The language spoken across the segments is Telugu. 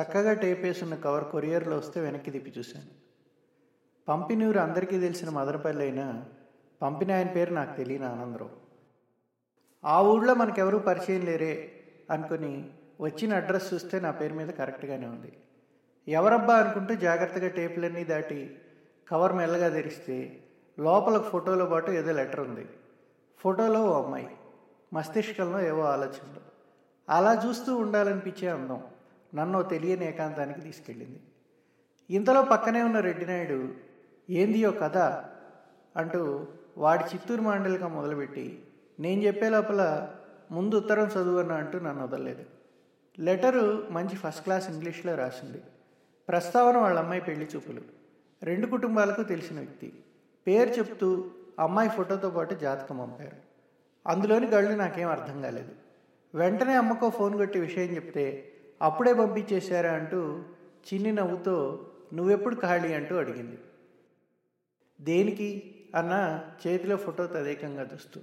చక్కగా టేపేసున్న కవర్ కొరియర్లో వస్తే వెనక్కి తిప్పి చూశాను. పంపినూరు అందరికీ తెలిసిన మదనపల్లి అయినా పంపిన ఆయన పేరు నాకు తెలియని ఆనందరావు. ఆ ఊళ్ళో మనకెవరూ పరిచయం లేరే అనుకుని వచ్చిన అడ్రస్ చూస్తే నా పేరు మీద కరెక్ట్గానే ఉంది. ఎవరబ్బా అనుకుంటూ జాగ్రత్తగా టేపులన్నీ దాటి కవర్ మెల్లగా తెరిస్తే లోపల ఫోటోలో పాటు ఏదో లెటర్ ఉంది. ఫోటోలో ఓ అమ్మాయి. మస్తిష్కంలో ఏవో ఆలోచనలు. అలా చూస్తూ ఉండాలనిపించే అందం. నన్ను తెలియని ఏకాంతానికి తీసుకెళ్ళింది. ఇంతలో పక్కనే ఉన్న రెడ్డినాయుడు ఏందియో కథ? అంటూ వాడి చిత్తూరు మాండలిక మొదలుపెట్టి నేను చెప్పే లోపల ముందు ఉత్తరం చదువన్నా అంటూ నన్ను వదలలేదు. లెటరు మంచి ఫస్ట్ క్లాస్ ఇంగ్లీష్లో రాసింది. ప్రస్తావన వాళ్ళ అమ్మాయి పెళ్ళి చూపులు. రెండు కుటుంబాలకు తెలిసిన వ్యక్తి. పేరు చెప్తూ అమ్మాయి ఫోటోతో పాటు జాతకం పంపారు. అందులోని గళ్ళు నాకేం అర్థం కాలేదు. వెంటనే అమ్మకో ఫోన్ కొట్టి విషయం చెప్తే అప్పుడే పంపించేశారా అంటూ చిన్ని నవ్వుతో నువ్వెప్పుడు ఖాళీ? అంటూ అడిగింది. దేనికి? అన్న చేతిలో ఫోటో తదేకంగా చూస్తూ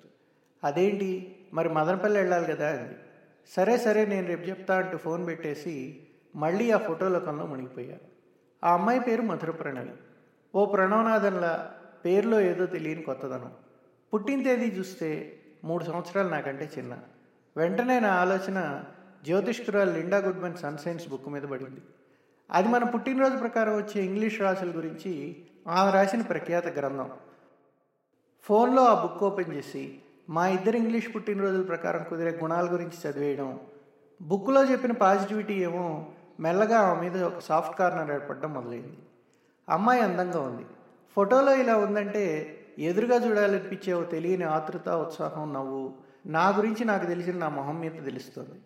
అదేంటి? మరి మదనపల్లి వెళ్ళాలి కదా అంది. సరే సరే నేను రేపు చెప్తా అంటూ ఫోన్ పెట్టేసి మళ్ళీ ఆ ఫోటో లోకంలో మునిగిపోయా. ఆ అమ్మాయి పేరు మధుర ప్రణవి ఓ ప్రణవనాథన్లా పేరులో ఏదో తెలియని కొత్తదనం. పుట్టిన తేదీ చూస్తే మూడు సంవత్సరాలు నాకంటే చిన్న. వెంటనే నా ఆలోచన జ్యోతిష్కురాలు Linda Goodman sun signs book మీద పడింది. అది మన పుట్టినరోజు ప్రకారం వచ్చే ఇంగ్లీష్ రాశుల గురించి ఆమె రాసిన ప్రఖ్యాత గ్రంథం. ఫోన్లో ఆ బుక్ ఓపెన్ చేసి మా ఇద్దరు ఇంగ్లీష్ పుట్టినరోజుల ప్రకారం కుదిరే గుణాల గురించి చదివేయడం. బుక్లో చెప్పిన పాజిటివిటీ ఏమో మెల్లగా ఆమె మీద ఒక సాఫ్ట్ కార్నర్ ఏర్పడడం మొదలైంది. అమ్మాయి అందంగా ఉంది. ఫోటోలో ఇలా ఉందంటే ఎదురుగా చూడాలనిపించే ఓ తెలియని ఆతృత ఉత్సాహం నవ్వు నా గురించి నాకు తెలిసిన నా మొహం మీద తెలుస్తుంది.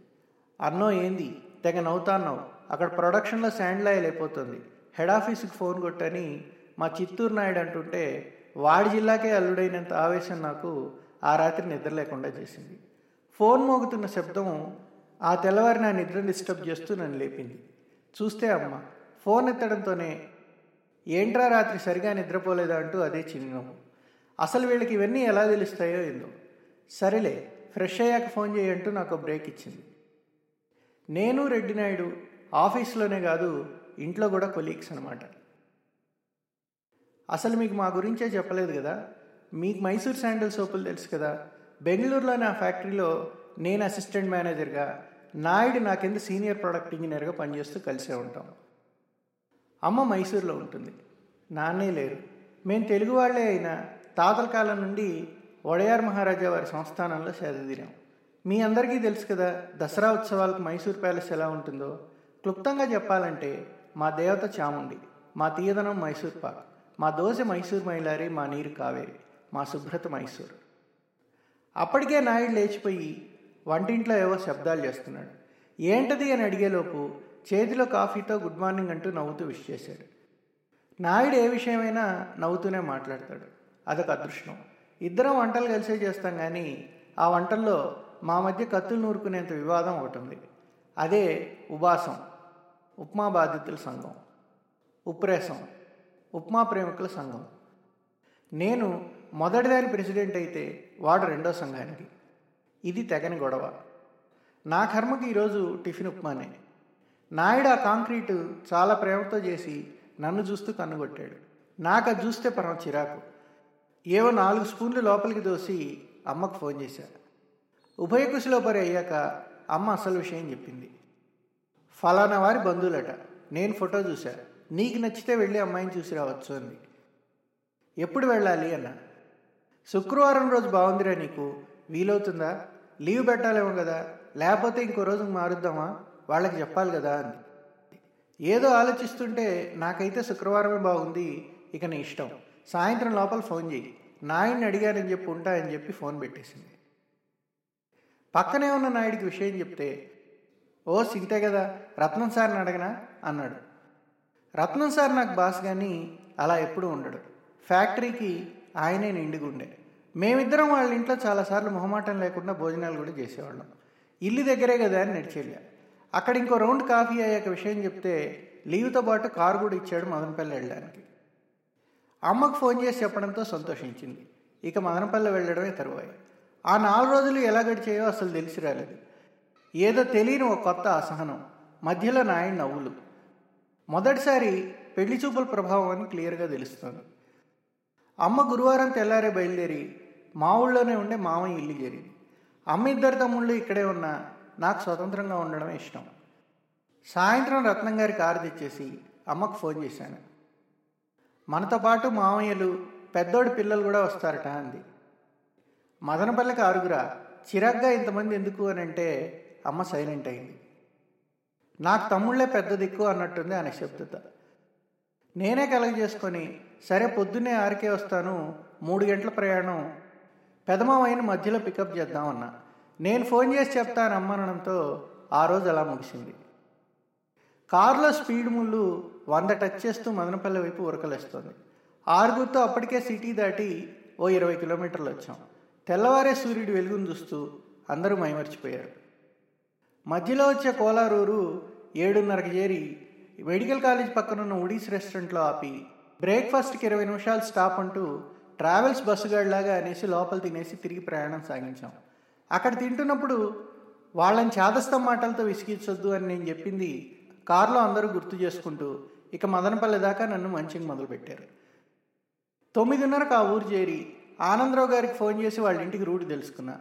అన్నో ఏంది? తెగ నవ్వుతాన్నావు. అక్కడ ప్రొడక్షన్లో శాండ్ అయిపోతుంది హెడ్ ఆఫీస్కి ఫోన్ కొట్టని మా చిత్తూరు నాయుడు అంటుంటే వాడి జిల్లాకే అల్లుడైనంత ఆవేశం నాకు ఆ రాత్రి నిద్ర లేకుండా చేసింది. ఫోన్ మోగుతున్న శబ్దం ఆ తెల్లవారి నా నిద్రను డిస్టర్బ్ చేస్తూ నన్ను లేపింది. చూస్తే అమ్మ ఫోన్ ఎత్తడంతోనే ఏంట్రా రాత్రి సరిగా నిద్రపోలేదా? అంటూ అదే చిరునవ్వు. అసలు వీళ్ళకి ఇవన్నీ ఎలా తెలుస్తాయో ఏందో. సరేలే ఫ్రెష్ అయ్యాక ఫోన్ చేయంటూ నాకు బ్రేక్ ఇచ్చింది. నేను రెడ్డి నాయుడు ఆఫీస్లోనే కాదు ఇంట్లో కూడా కొలీగ్స్ అనమాట అసలు మీకు మా గురించే చెప్పలేదు కదా? మీకు మైసూర్ శాండల్ సోపులు తెలుసు కదా? బెంగళూరులోని ఆ ఫ్యాక్టరీలో నేను అసిస్టెంట్ మేనేజర్గా నాయుడు నా కింద సీనియర్ ప్రొడక్ట్ ఇంజనీర్గా పనిచేస్తూ కలిసే ఉంటాం. అమ్మ మైసూర్లో ఉంటుంది. నాన్నే లేరు. మేము తెలుగు వాళ్ళే అయినా తాతల కాలం నుండి వడయార్ మహారాజా వారి సంస్థానంలో సేదతీరాం మీ అందరికీ తెలుసు కదా దసరా ఉత్సవాలకు మైసూర్ ప్యాలెస్ ఎలా ఉంటుందో. క్లుప్తంగా చెప్పాలంటే మా దేవత చాముండి మా తీయదనం మైసూర్ పాక్ మా దోశ మైసూర్ మైలారి మా నీరు కావేరి మా శుభ్రత మైసూర్. అప్పటికే నాయుడు లేచిపోయి వంటింట్లో ఏవో శబ్దాలు చేస్తున్నాడు. ఏంటది అని అడిగేలోపు చేతిలో కాఫీతో గుడ్ మార్నింగ్ అంటూ నవ్వుతూ విష్ చేశాడు. నాయుడు ఏ విషయమైనా నవ్వుతూనే మాట్లాడతాడు. అదొక అదృష్టం. ఇద్దరం వంటలు కలిసే చేస్తాం కానీ ఆ వంటల్లో మా మధ్య కత్తులు నూరుకునేంత వివాదం ఒకటి ఉంది. అదే ఉపాసం ఉప్మా బాధితుల సంఘం ఉప్రేసం ఉప్మా ప్రేమికుల సంఘం. నేను మొదటిదారి ప్రెసిడెంట్ అయితే వాడు రెండో సంఘానికి. ఇది తెగని గొడవ. నా కర్మకి ఈరోజు టిఫిన్ ఉప్మానే. నాయుడు ఆ కాంక్రీటు చాలా ప్రేమతో చేసి నన్ను చూస్తూ కన్నుగొట్టాడు నాకు అది చూస్తే పరం చిరాకు. ఏవో నాలుగు స్పూన్లు లోపలికి దోసి అమ్మకు ఫోన్ చేశాను ఉభయ పరి అయ్యాక అమ్మ అసలు విషయం చెప్పింది. ఫలానా వారి బంధువులట. నేను ఫోటో చూశా. నీకు నచ్చితే వెళ్ళి అమ్మాయిని చూసి రావచ్చు అంది. ఎప్పుడు వెళ్ళాలి అన్న. శుక్రవారం రోజు బాగుందిరా నీకు. వీలవుతుందా? లీవ్ పెట్టాలేమో కదా. లేకపోతే ఇంకో రోజుకి మారుద్దామా? వాళ్ళకి చెప్పాలి కదా అంది. ఏదో ఆలోచిస్తుంటే నాకైతే శుక్రవారమే బాగుంది. ఇక నీ ఇష్టం. సాయంత్రం లోపల ఫోన్ చేయి నాయన్ని అడిగానని చెప్పి ఉంటా అని చెప్పి ఫోన్ పెట్టేసింది. పక్కనే ఉన్న నాయుడికి విషయం చెప్తే ఓ సిగితే కదా రత్నం సార్ని అడగనా? అన్నాడు. రత్నం సార్ నాకు బాస్ కానీ అలా ఎప్పుడూ ఉండడు. ఫ్యాక్టరీకి ఆయనే నిండుగుండే. మేమిద్దరం వాళ్ళ ఇంట్లో చాలాసార్లు మొహమాటం లేకుండా భోజనాలు కూడా చేసేవాళ్ళం. ఇల్లు దగ్గరే కదా అని నడిచెళ్ళా. అక్కడ ఇంకో రౌండ్ కాఫీ అయ్యాక విషయం చెప్తే లీవ్తో పాటు కారు కూడా ఇచ్చాడు మదనపల్లి వెళ్ళడానికి. అమ్మకు ఫోన్ చేసి చెప్పడంతో సంతోషించింది. ఇక మదనపల్లి వెళ్ళడమే తరువాయి. ఆ నాలుగు రోజులు ఎలా గడిచాయో అసలు తెలిసి రాలేదు. ఏదో తెలియని ఒక కొత్త అసహనం మధ్యలో నాయన నవ్వులు. మొదటిసారి పెళ్ళి చూపుల ప్రభావం అని క్లియర్గా తెలుస్తుంది. అమ్మ గురువారం తెల్లారే బయలుదేరి మా ఊళ్ళోనే ఉండే మామయ్య ఇల్లు చేరింది. అమ్మ ఇద్దరు తమ్ముళ్ళు ఇక్కడే ఉన్నా నాకు స్వతంత్రంగా ఉండడం ఇష్టం. సాయంత్రం రత్నం గారి కారు తెచ్చేసి అమ్మకు ఫోన్ చేశాను. మనతో పాటు మామయ్యలు పెద్దోడి పిల్లలు కూడా వస్తారట అంది. మదనపల్లికి ఆరుగురా. చిరాగ్గా ఇంతమంది ఎందుకు అని అంటే అమ్మ సైలెంట్ అయింది. నాకు తమ్ముళ్ళే పెద్ద దిక్కు అన్నట్టుంది ఆ నిశ్శబ్దత నేనే కలగ చేసుకొని సరే పొద్దున్నే ఆరికే వస్తాను మూడు గంటల ప్రయాణం పెదమావయ్యని మధ్యలో పికప్ చేద్దామన్నా నేను ఫోన్ చేసి చెప్తాను అమ్మనడంతో ఆ రోజు అలా ముగిసింది. కారులో స్పీడ్ ముళ్ళు వంద టచ్ చేస్తూ మదనపల్లి వైపు ఉరకలేస్తుంది. ఆరుగురితో అప్పటికే సిటీ దాటి ఓ ఇరవై కిలోమీటర్లు వచ్చాం. తెల్లవారే సూర్యుడు వెలుగును చూస్తూ అందరూ మైమర్చిపోయారు. మధ్యలో వచ్చే కోలారూరు ఏడున్నరకు చేరి మెడికల్ కాలేజ్ పక్కనున్న ఉడీస్ రెస్టారెంట్లో ఆపి బ్రేక్ఫాస్ట్కి ఇరవై నిమిషాలు స్టాప్ అంటూ ట్రావెల్స్ బస్సు గడిలాగా అనేసి లోపల తినేసి తిరిగి ప్రయాణం సాగించాం. అక్కడ తింటున్నప్పుడు వాళ్ళని చాదస్తం మాటలతో విసిగించొద్దు అని నేను చెప్పింది కారులో అందరూ గుర్తు చేసుకుంటూ ఇక మదనపల్లి దాకా నన్ను మంచిగా మొదలుపెట్టారు. తొమ్మిదిన్నరకు ఆ ఊరు చేరి ఆనందరావు గారికి ఫోన్ చేసి వాళ్ళ ఇంటికి రూట్ తెలుసుకున్నా.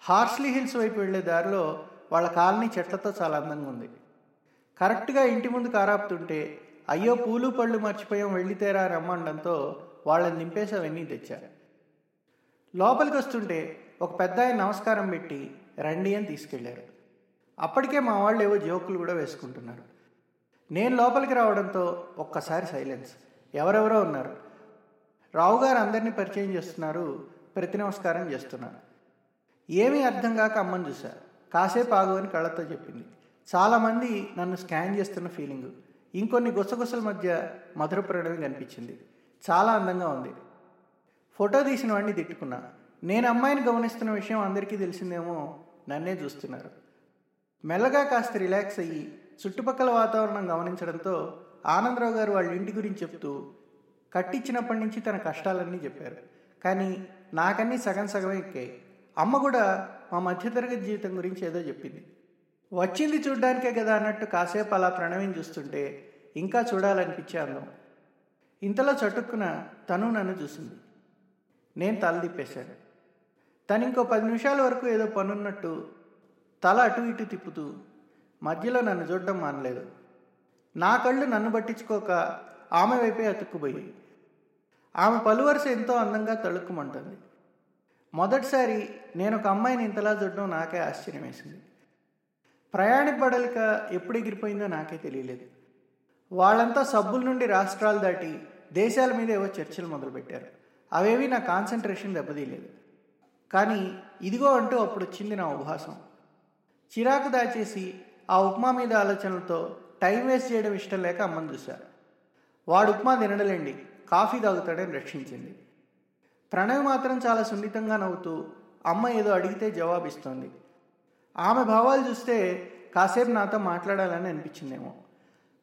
హార్స్లీ హిల్స్ వైపు వెళ్ళే దారిలో వాళ్ళ కాలనీ చెట్లతో చాలా అందంగా ఉంది. కరెక్ట్గా ఇంటి ముందు కారాపుతుంటే అయ్యో పూలు పళ్ళు మర్చిపోయాం వెళ్ళితేరా రమ్మండంతో వాళ్ళని నింపేసి అవన్నీ తెచ్చారు. లోపలికి వస్తుంటే ఒక పెద్ద ఆయన నమస్కారం పెట్టి రండి అని తీసుకెళ్ళారు. అప్పటికే మా వాళ్ళు ఏవో జోకులు కూడా వేసుకుంటున్నారు. నేను లోపలికి రావడంతో ఒక్కసారి సైలెన్స్. ఎవరెవరో ఉన్నారు. రావు గారు అందరినీ పరిచయం చేస్తున్నారు ప్రతి నమస్కారం చేస్తున్నారు. ఏమీ అర్థం కాక అమ్మని చూశా కాసేపు ఆగు అని కళ్ళతో చెప్పింది. చాలామంది నన్ను స్కాన్ చేస్తున్న ఫీలింగ్. ఇంకొన్ని గుసగుసల మధ్య మధుర ప్రణవి కనిపించింది. చాలా అందంగా ఉంది. ఫోటో తీసిన వాడిని తిట్టుకున్నా. నేను అమ్మాయిని గమనిస్తున్న విషయం అందరికీ తెలిసిందేమో నన్నే చూస్తున్నారు. మెల్లగా కాస్త రిలాక్స్ అయ్యి చుట్టుపక్కల వాతావరణం గమనించడంతో ఆనందరావు గారు వాళ్ళ ఇంటి గురించి చెప్తూ కట్టించినప్పటి నుంచి తన కష్టాలన్నీ చెప్పారు. కానీ నాకన్నీ సగం సగమే ఎక్కాయి. అమ్మ కూడా మా మధ్యతరగతి జీవితం గురించి ఏదో చెప్పింది. వచ్చింది చూడ్డానికే కదా అన్నట్టు కాసేపు అలా ప్రణవిని చూస్తుంటే ఇంకా చూడాలనిపించే అందం. ఇంతలో చటుక్కున తను నన్ను చూసింది. నేను తల తిప్పేశాను. తను ఇంకో పది నిమిషాల వరకు ఏదో పనున్నట్టు తల అటు ఇటు తిప్పుతూ మధ్యలో నన్ను చూడడం మానలేదు. నా కళ్ళు నన్ను పట్టించుకోక ఆమె వైపే అతుక్కుపోయాయి. ఆమె పలువరుస ఎంతో అందంగా తళుక్కుమంటుంది. మొదటిసారి నేను ఒక అమ్మాయిని ఇంతలా చూడడం నాకే ఆశ్చర్యం వేసింది ప్రయాణిక బడలిక ఎప్పుడు ఎగిరిపోయిందో నాకే తెలియలేదు. వాళ్ళంతా సబ్బుల నుండి రాష్ట్రాలు దాటి దేశాల మీద ఏవో చర్చలు మొదలుపెట్టారు. అవేవి నా కాన్సన్ట్రేషన్ దెబ్బతీయలేదు. కానీ ఇదిగో అంటూ అప్పుడు వచ్చింది నా ఉపహాసం. చిరాకు దాచేసి ఆ ఉప్మా మీద ఆలోచనలతో టైం వేస్ట్ చేయడం ఇష్టం లేక అమ్మని చూశారు. వాడు ఉప్మా తినడలేండి కాఫీ తాగుతాడని రక్షించింది. ప్రణవ్ మాత్రం చాలా సున్నితంగా నవ్వుతూ అమ్మ ఏదో అడిగితే జవాబిస్తోంది. ఆమె భావాలు చూస్తే కాసేపు నాతో మాట్లాడాలని అనిపించిందేమో.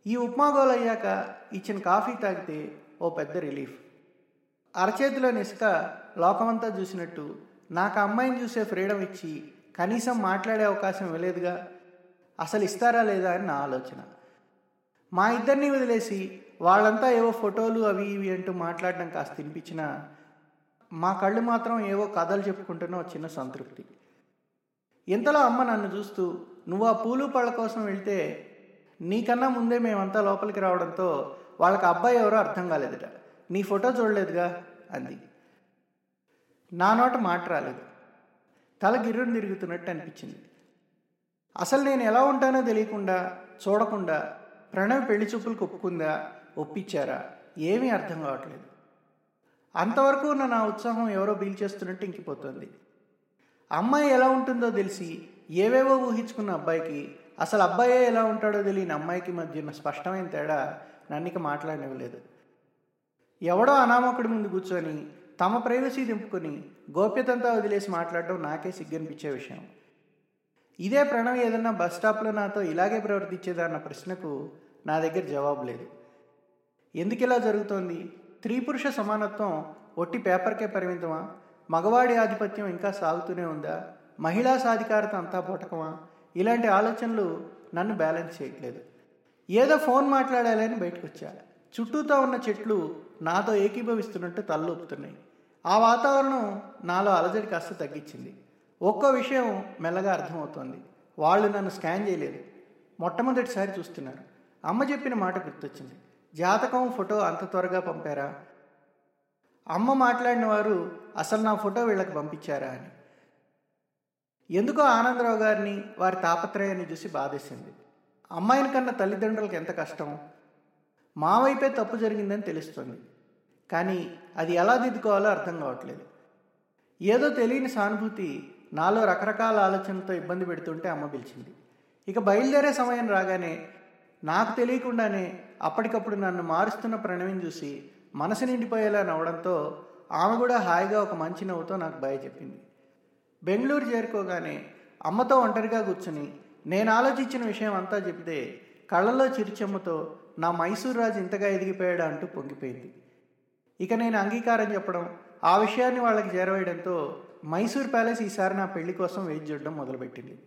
ఈ ఉప్మా గోల్ అయ్యాక ఇచ్చిన కాఫీ తాగితే ఓ పెద్ద రిలీఫ్. అరచేతిలో ఇసుక లోకమంతా చూసినట్టు నాకు అమ్మాయిని చూసే ఫ్రీడమ్ ఇచ్చి కనీసం మాట్లాడే అవకాశం ఇవ్వలేదుగా. అసలు ఇస్తారా లేదా అని నా ఆలోచన. మా ఇద్దరిని వదిలేసి వాళ్ళంతా ఏవో ఫోటోలు అవి ఇవి అంటూ మాట్లాడడం కాస్త తినిపించిన మా కళ్ళు మాత్రం ఏవో కథలు చెప్పుకుంటున్న చిన్న సంతృప్తి. ఇంతలో అమ్మ నన్ను చూస్తూ నువ్వు ఆ పూలు పళ్ళ కోసం వెళ్తే నీకన్నా ముందే మేమంతా లోపలికి రావడంతో వాళ్ళకి అబ్బాయి ఎవరో అర్థం కాలేదట. నీ ఫోటో చూడలేదుగా? అంది. నా నోట మాట రాలేదు. తల గిర్రును తిరుగుతున్నట్టు అనిపించింది. అసలు నేను ఎలా ఉంటానో తెలియకుండా చూడకుండా ప్రణవ్ పెళ్ళి చూపులకు ఒప్పుకుందా ఒప్పించారా? ఏమీ అర్థం కావట్లేదు. అంతవరకు ఉన్న నా ఉత్సాహం ఎవరో బీల్చేస్తున్నట్టు ఇంకిపోతుంది. అమ్మాయి ఎలా ఉంటుందో తెలిసి ఏవేవో ఊహించుకున్న అబ్బాయికి అసలు అబ్బాయే ఎలా ఉంటాడో తెలియని అమ్మాయికి మధ్య ఉన్న స్పష్టమైన తేడా నన్నిక మాట్లాడనివ్వలేదు. ఎవడో అనామకుడి ముందు కూర్చొని తమ ప్రైవసీ దింపుకొని గోప్యతంతా వదిలేసి మాట్లాడడం నాకే సిగ్గనిపించే విషయం. ఇదే ప్రణవ్ ఏదన్నా బస్ స్టాప్లో నాతో ఇలాగే ప్రవర్తించేదా అన్న ప్రశ్నకు నా దగ్గర జవాబు లేదు. ఎందుకు ఇలా జరుగుతోంది? స్త్రీ పురుష సమానత్వం ఒట్టి పేపర్కే పరిమితమా? మగవాడి ఆధిపత్యం ఇంకా సాగుతూనే ఉందా? మహిళా సాధికారత అంతా పోటకమా? ఇలాంటి ఆలోచనలు నన్ను బ్యాలెన్స్ చేయట్లేదు. ఏదో ఫోన్ మాట్లాడాలని బయటకు వచ్చా చుట్టూతో ఉన్న చెట్లు నాతో ఏకీభవిస్తున్నట్టు తలూపుతున్నాయి ఆ వాతావరణం నాలో అలజడి కాస్త తగ్గించింది. ఒక్కో విషయం మెల్లగా అర్థమవుతోంది. వాళ్ళు నన్ను స్కాన్ చేయలేదు. మొట్టమొదటిసారి చూస్తున్నారు. అమ్మ చెప్పిన మాట గుర్తొచ్చింది. జాతకం ఫోటో అంత త్వరగా పంపారా? అమ్మ మాట్లాడిన వారు అసలు నా ఫోటో వీళ్ళకి పంపించారా? అని. ఎందుకో ఆనందరావు గారిని వారి తాపత్రయాన్ని చూసి బాధేసింది. అమ్మాయిని కన్నా తల్లిదండ్రులకు ఎంత కష్టం? మా వైపే తప్పు జరిగిందని తెలుస్తుంది. కానీ అది ఎలా దిద్దుకోవాలో అర్థం కావట్లేదు. ఏదో తెలియని సానుభూతి నాలో రకరకాల ఆలోచనలతో ఇబ్బంది పెడుతుంటే అమ్మ పిలిచింది. ఇక బయలుదేరే సమయం రాగానే నాకు తెలియకుండానే అప్పటికప్పుడు నన్ను మారుస్తున్న ప్రణవిని చూసి మనసు నిండిపోయేలా నవ్వడంతో ఆమె కూడా హాయిగా ఒక మంచి నవ్వుతో నాకు భయ చెప్పింది. బెంగళూరు చేరుకోగానే అమ్మతో ఒంటరిగా కూర్చుని నేను ఆలోచించిన విషయం అంతా చెప్తే కళ్ళలో చిరుచెమ్మతో నా మైసూర్ రాజు ఇంతగా ఎదిగిపోయాడు అంటూ పొంగిపోయింది. ఇక నేను అంగీకారం చెప్పడం ఆ విషయాన్ని వాళ్ళకి చేరవేయడంతో మైసూర్ ప్యాలెస్ ఈసారి నా పెళ్ళి కోసం వెయిట్ చూడడం మొదలుపెట్టింది.